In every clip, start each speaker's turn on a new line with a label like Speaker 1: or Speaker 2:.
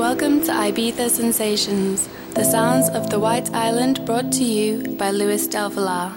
Speaker 1: Welcome to Ibiza Sensations, the sounds of the White Island brought to you by Luis Del Villar.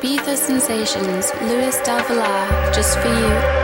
Speaker 1: Ibiza Sensations, Luis Del Villar, just for you.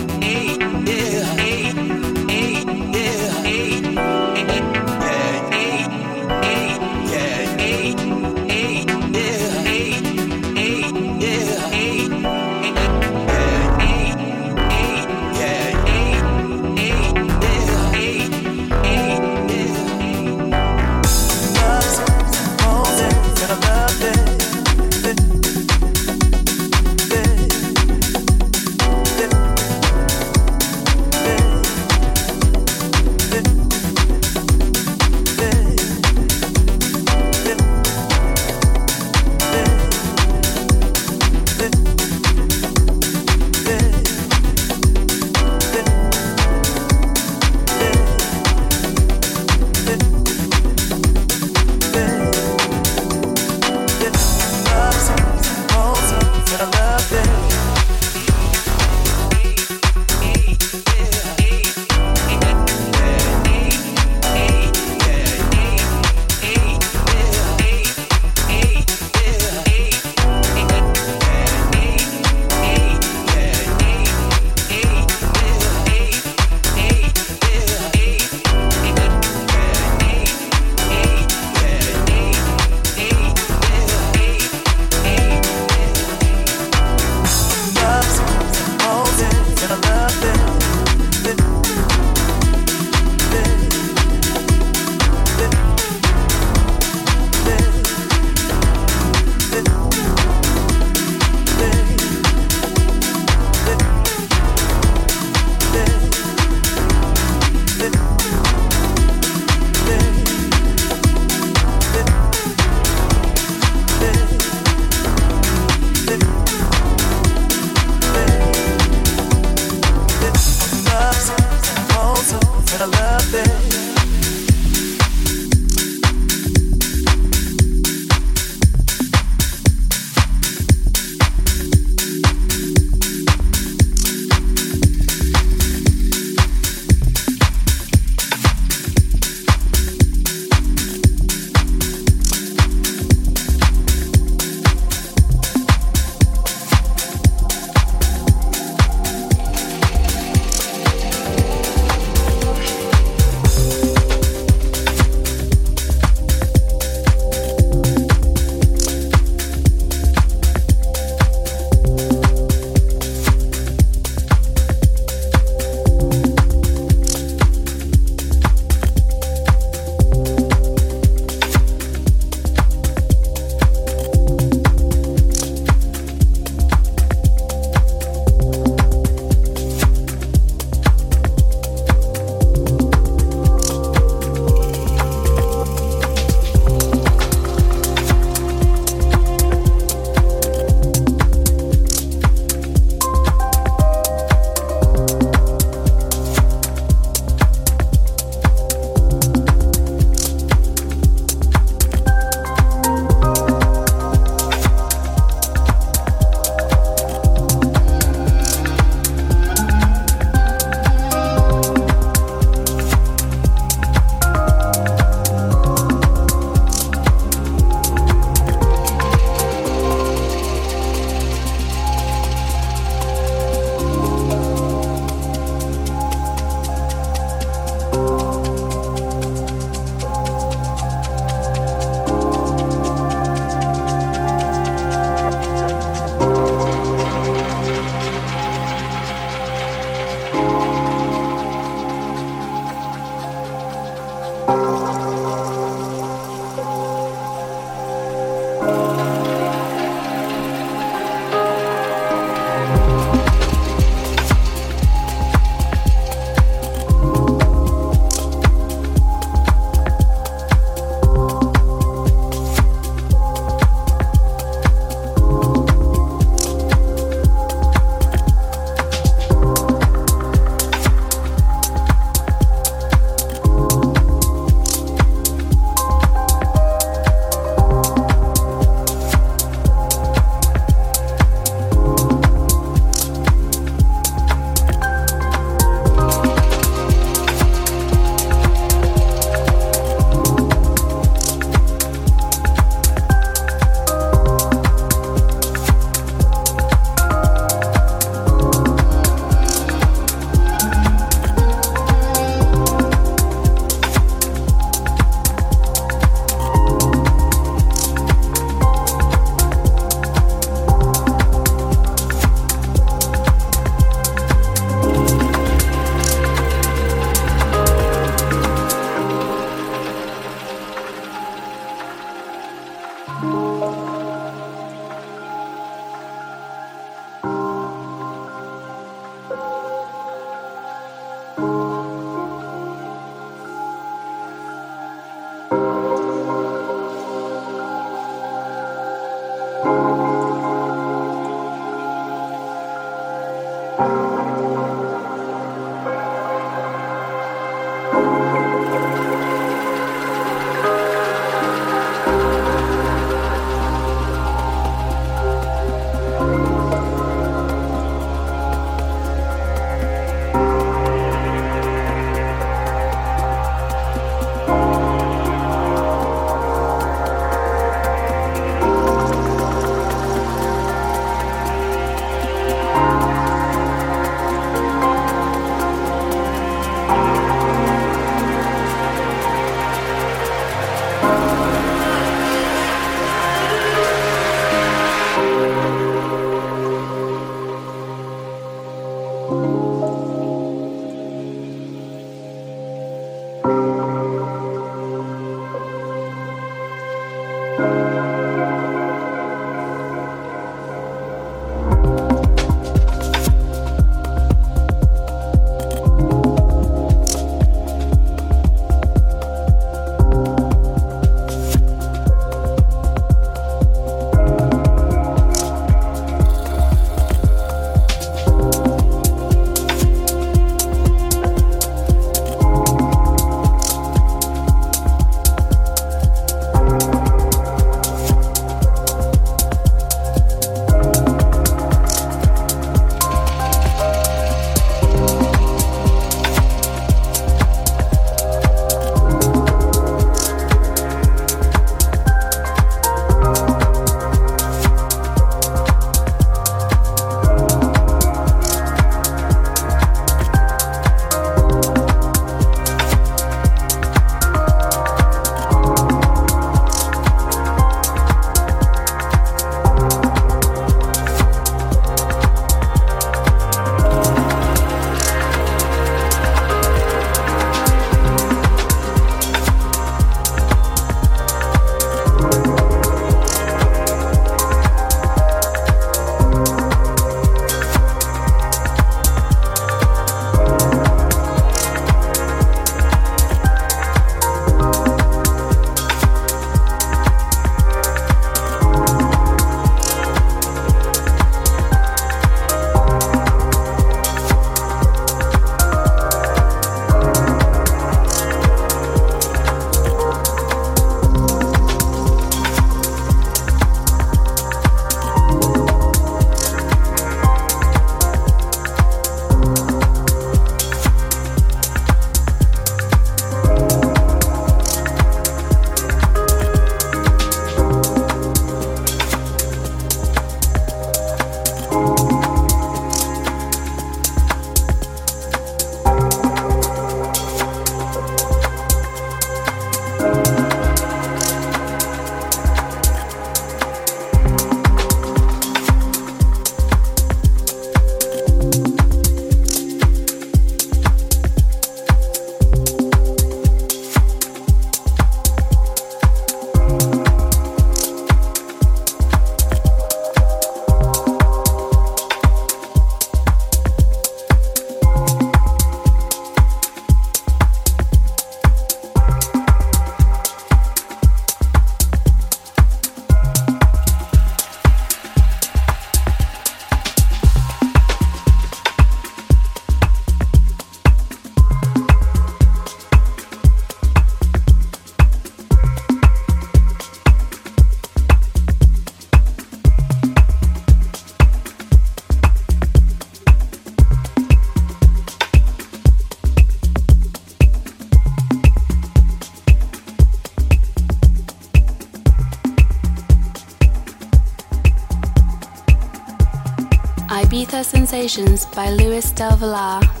Speaker 1: Ibiza Sensations by Luis Del Villar.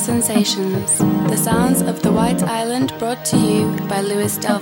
Speaker 1: Sensations, the sounds of the White Island brought to you by Luis Del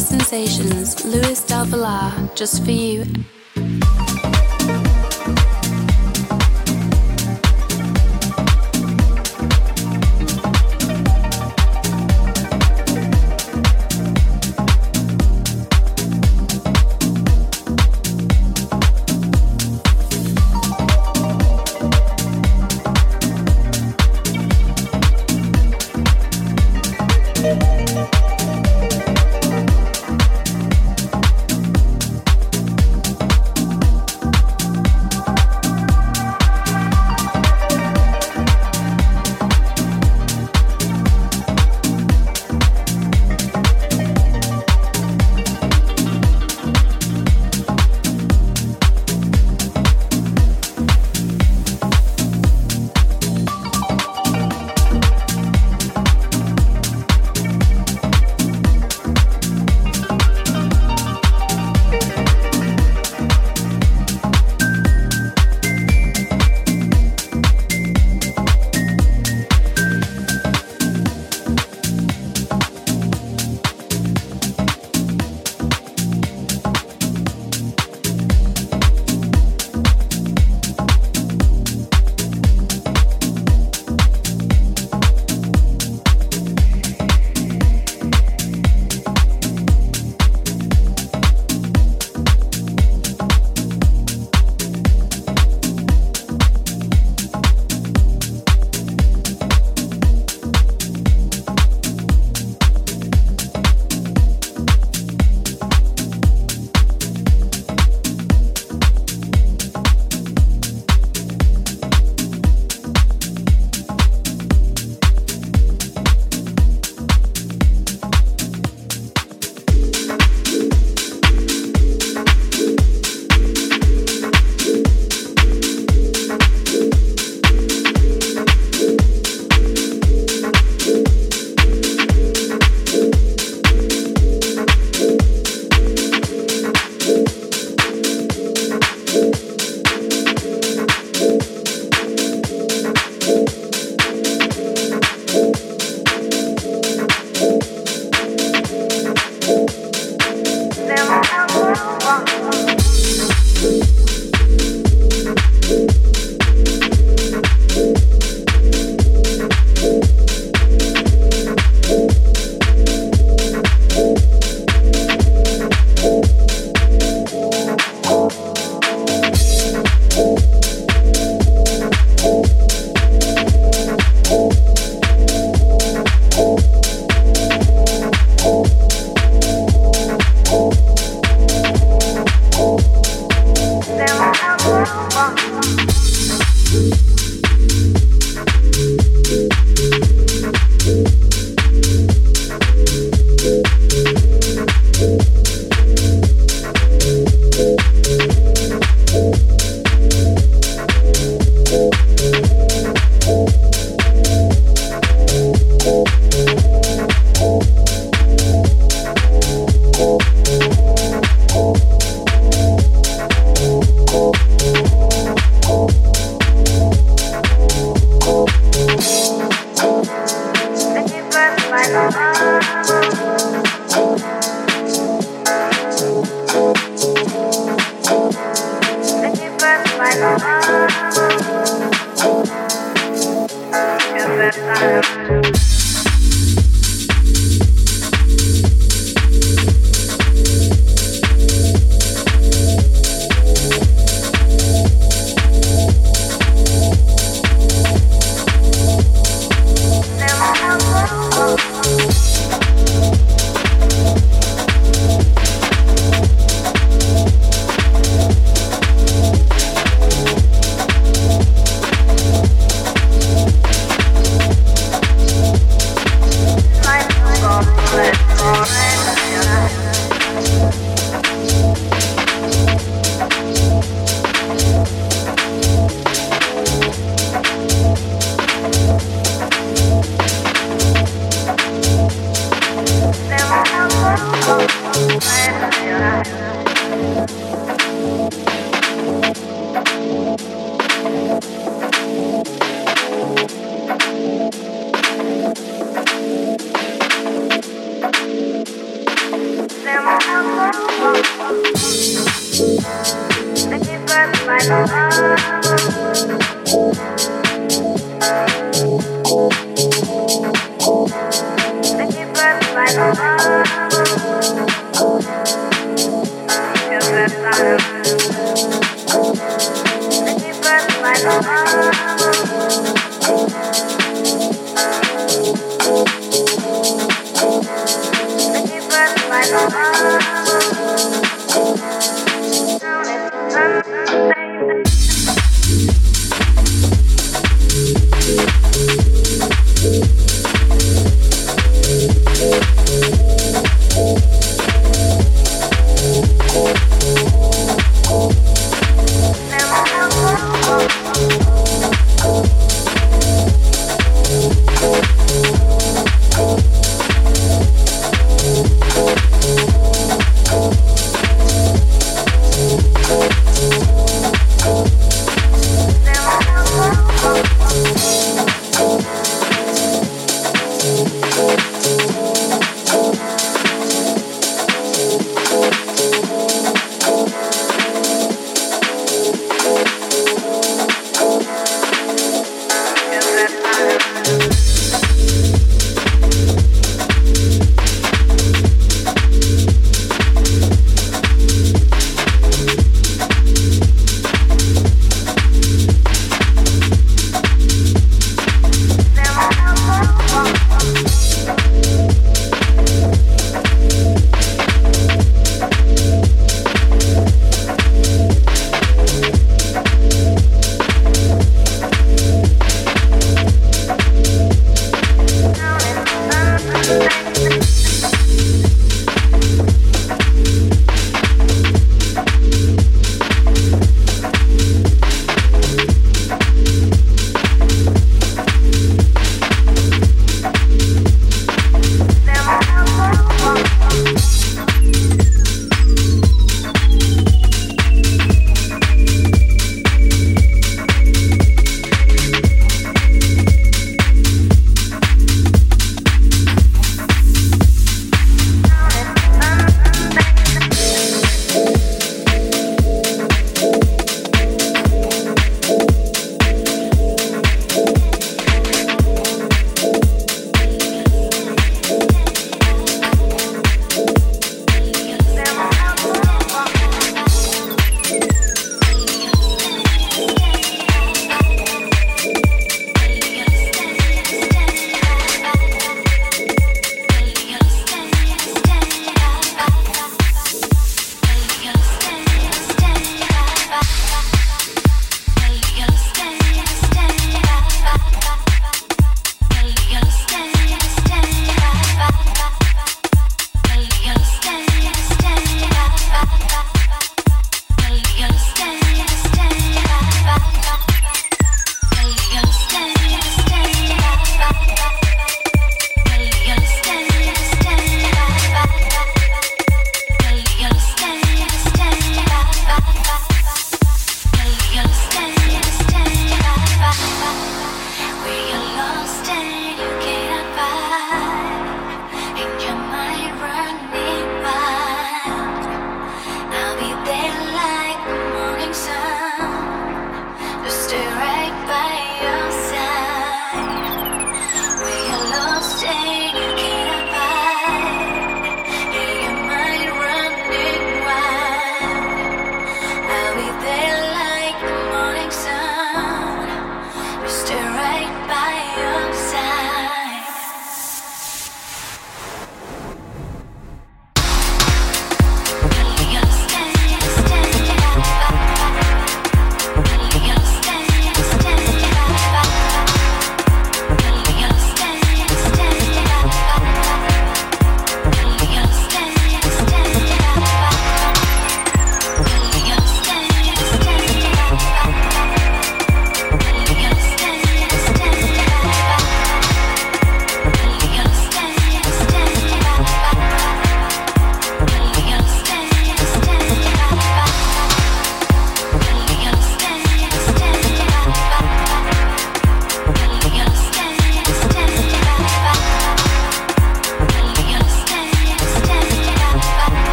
Speaker 1: Sensations, Louis Del Villar, just for you.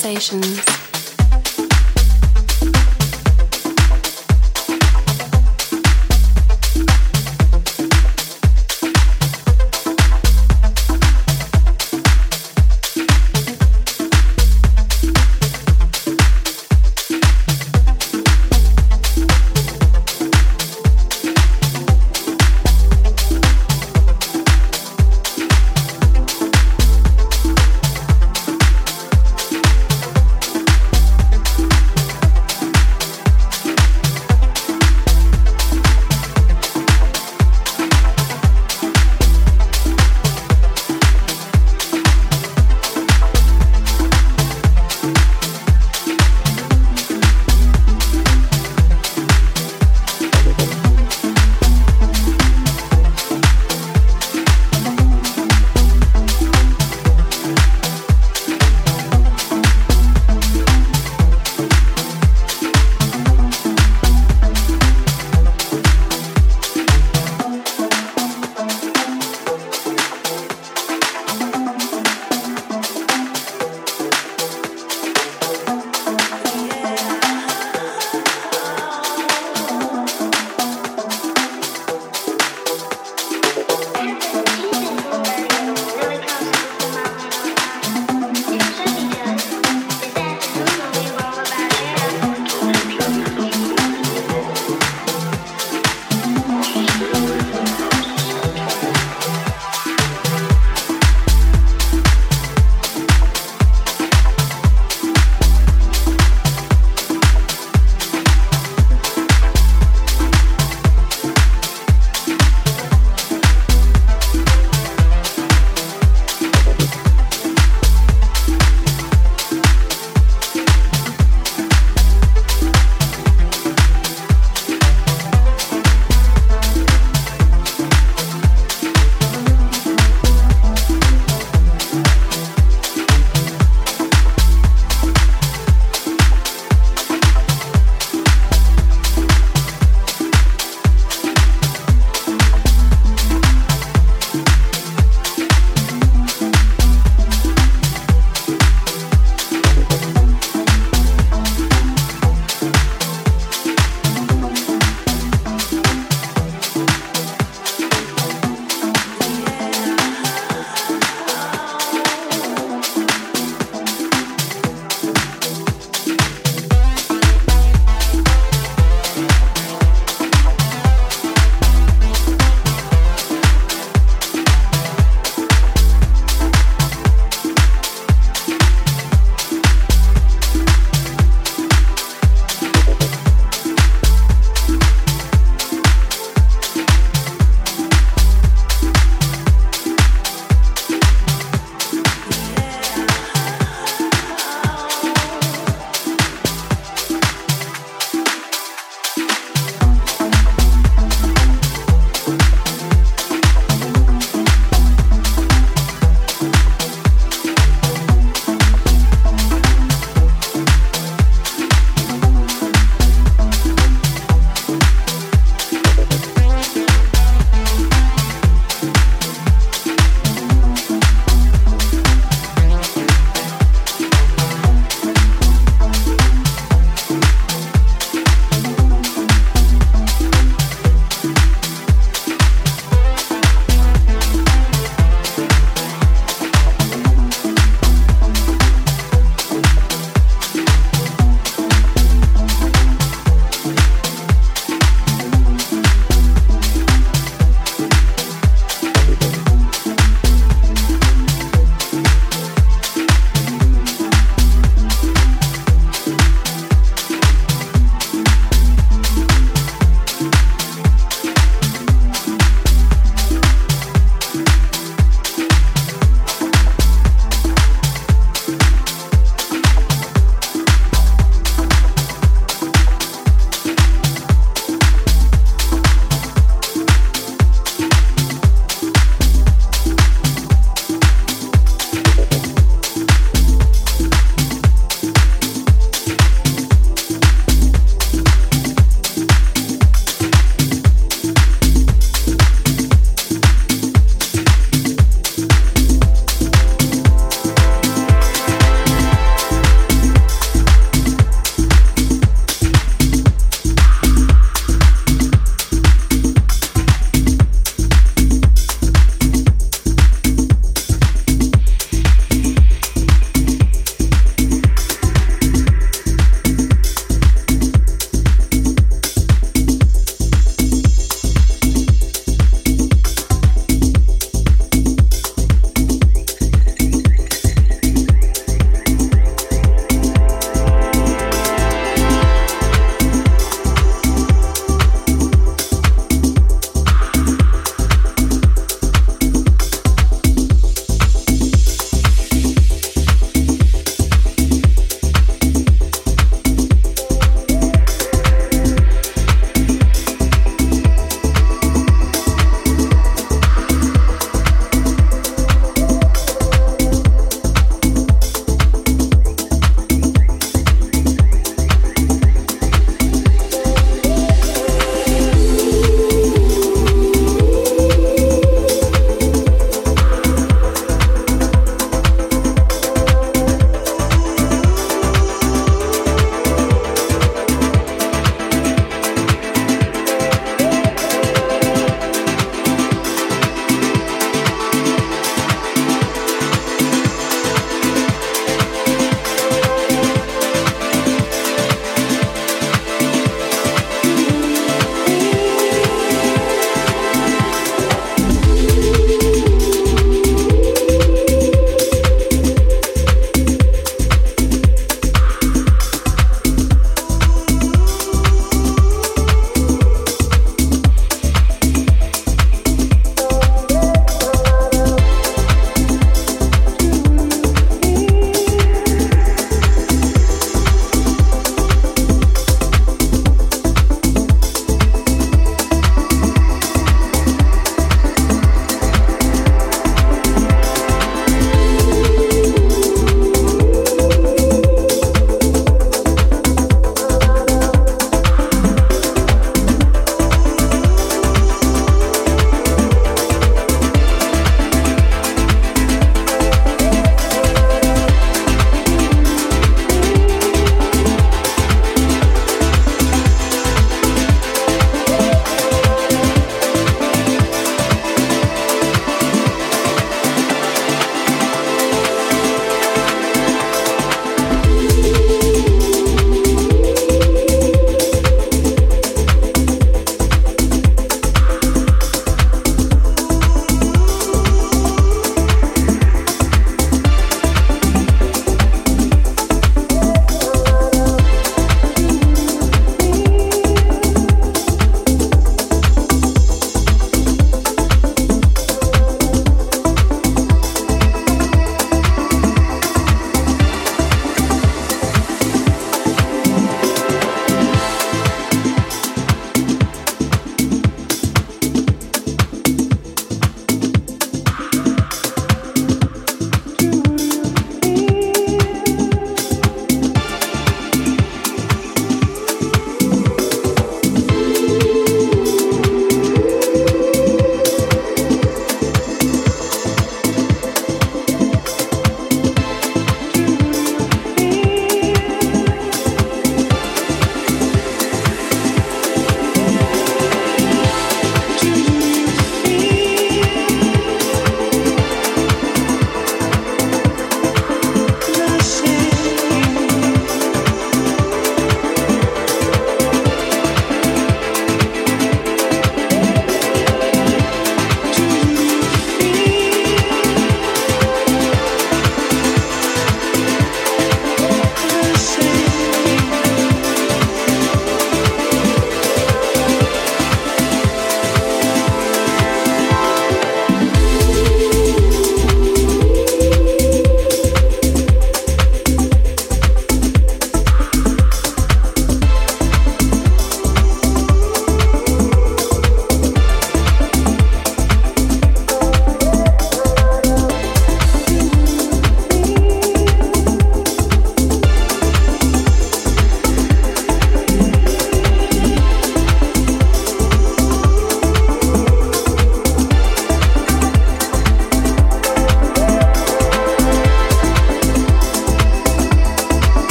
Speaker 1: sensations.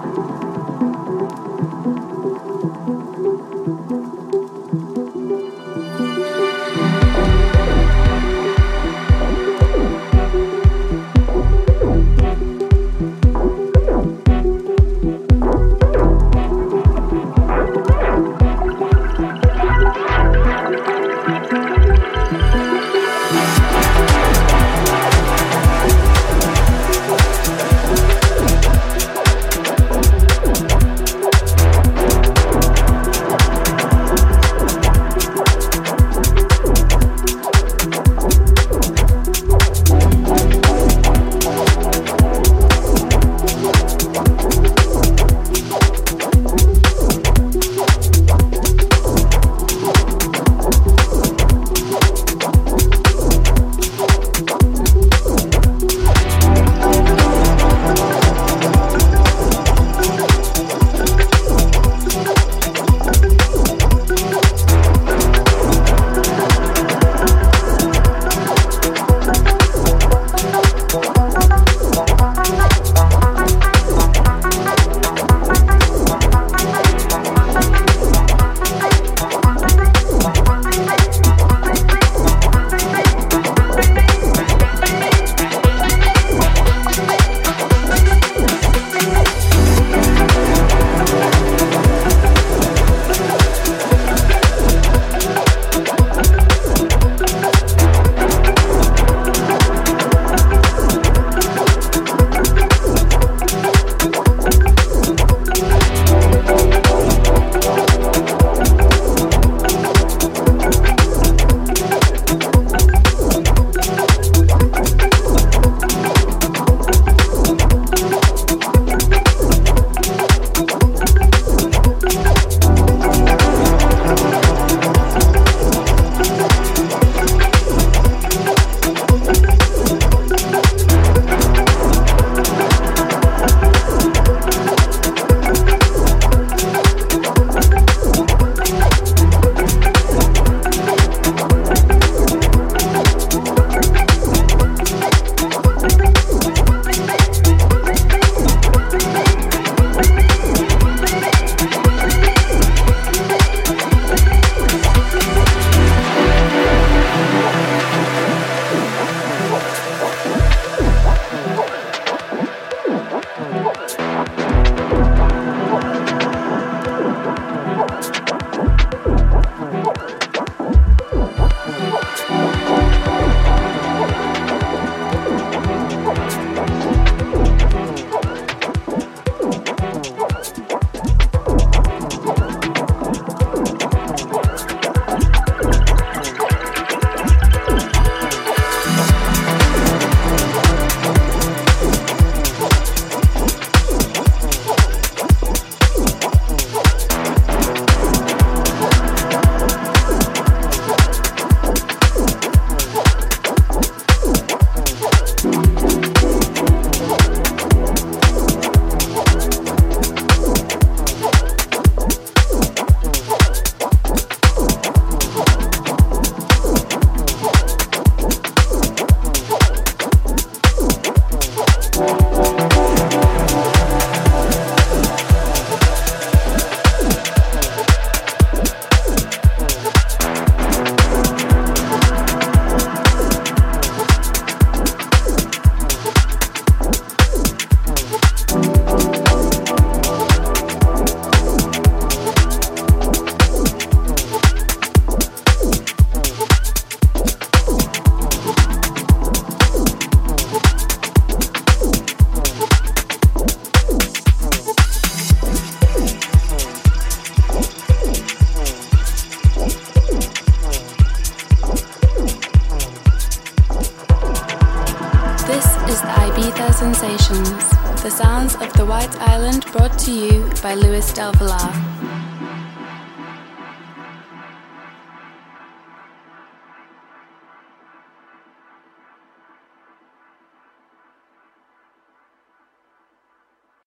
Speaker 1: To you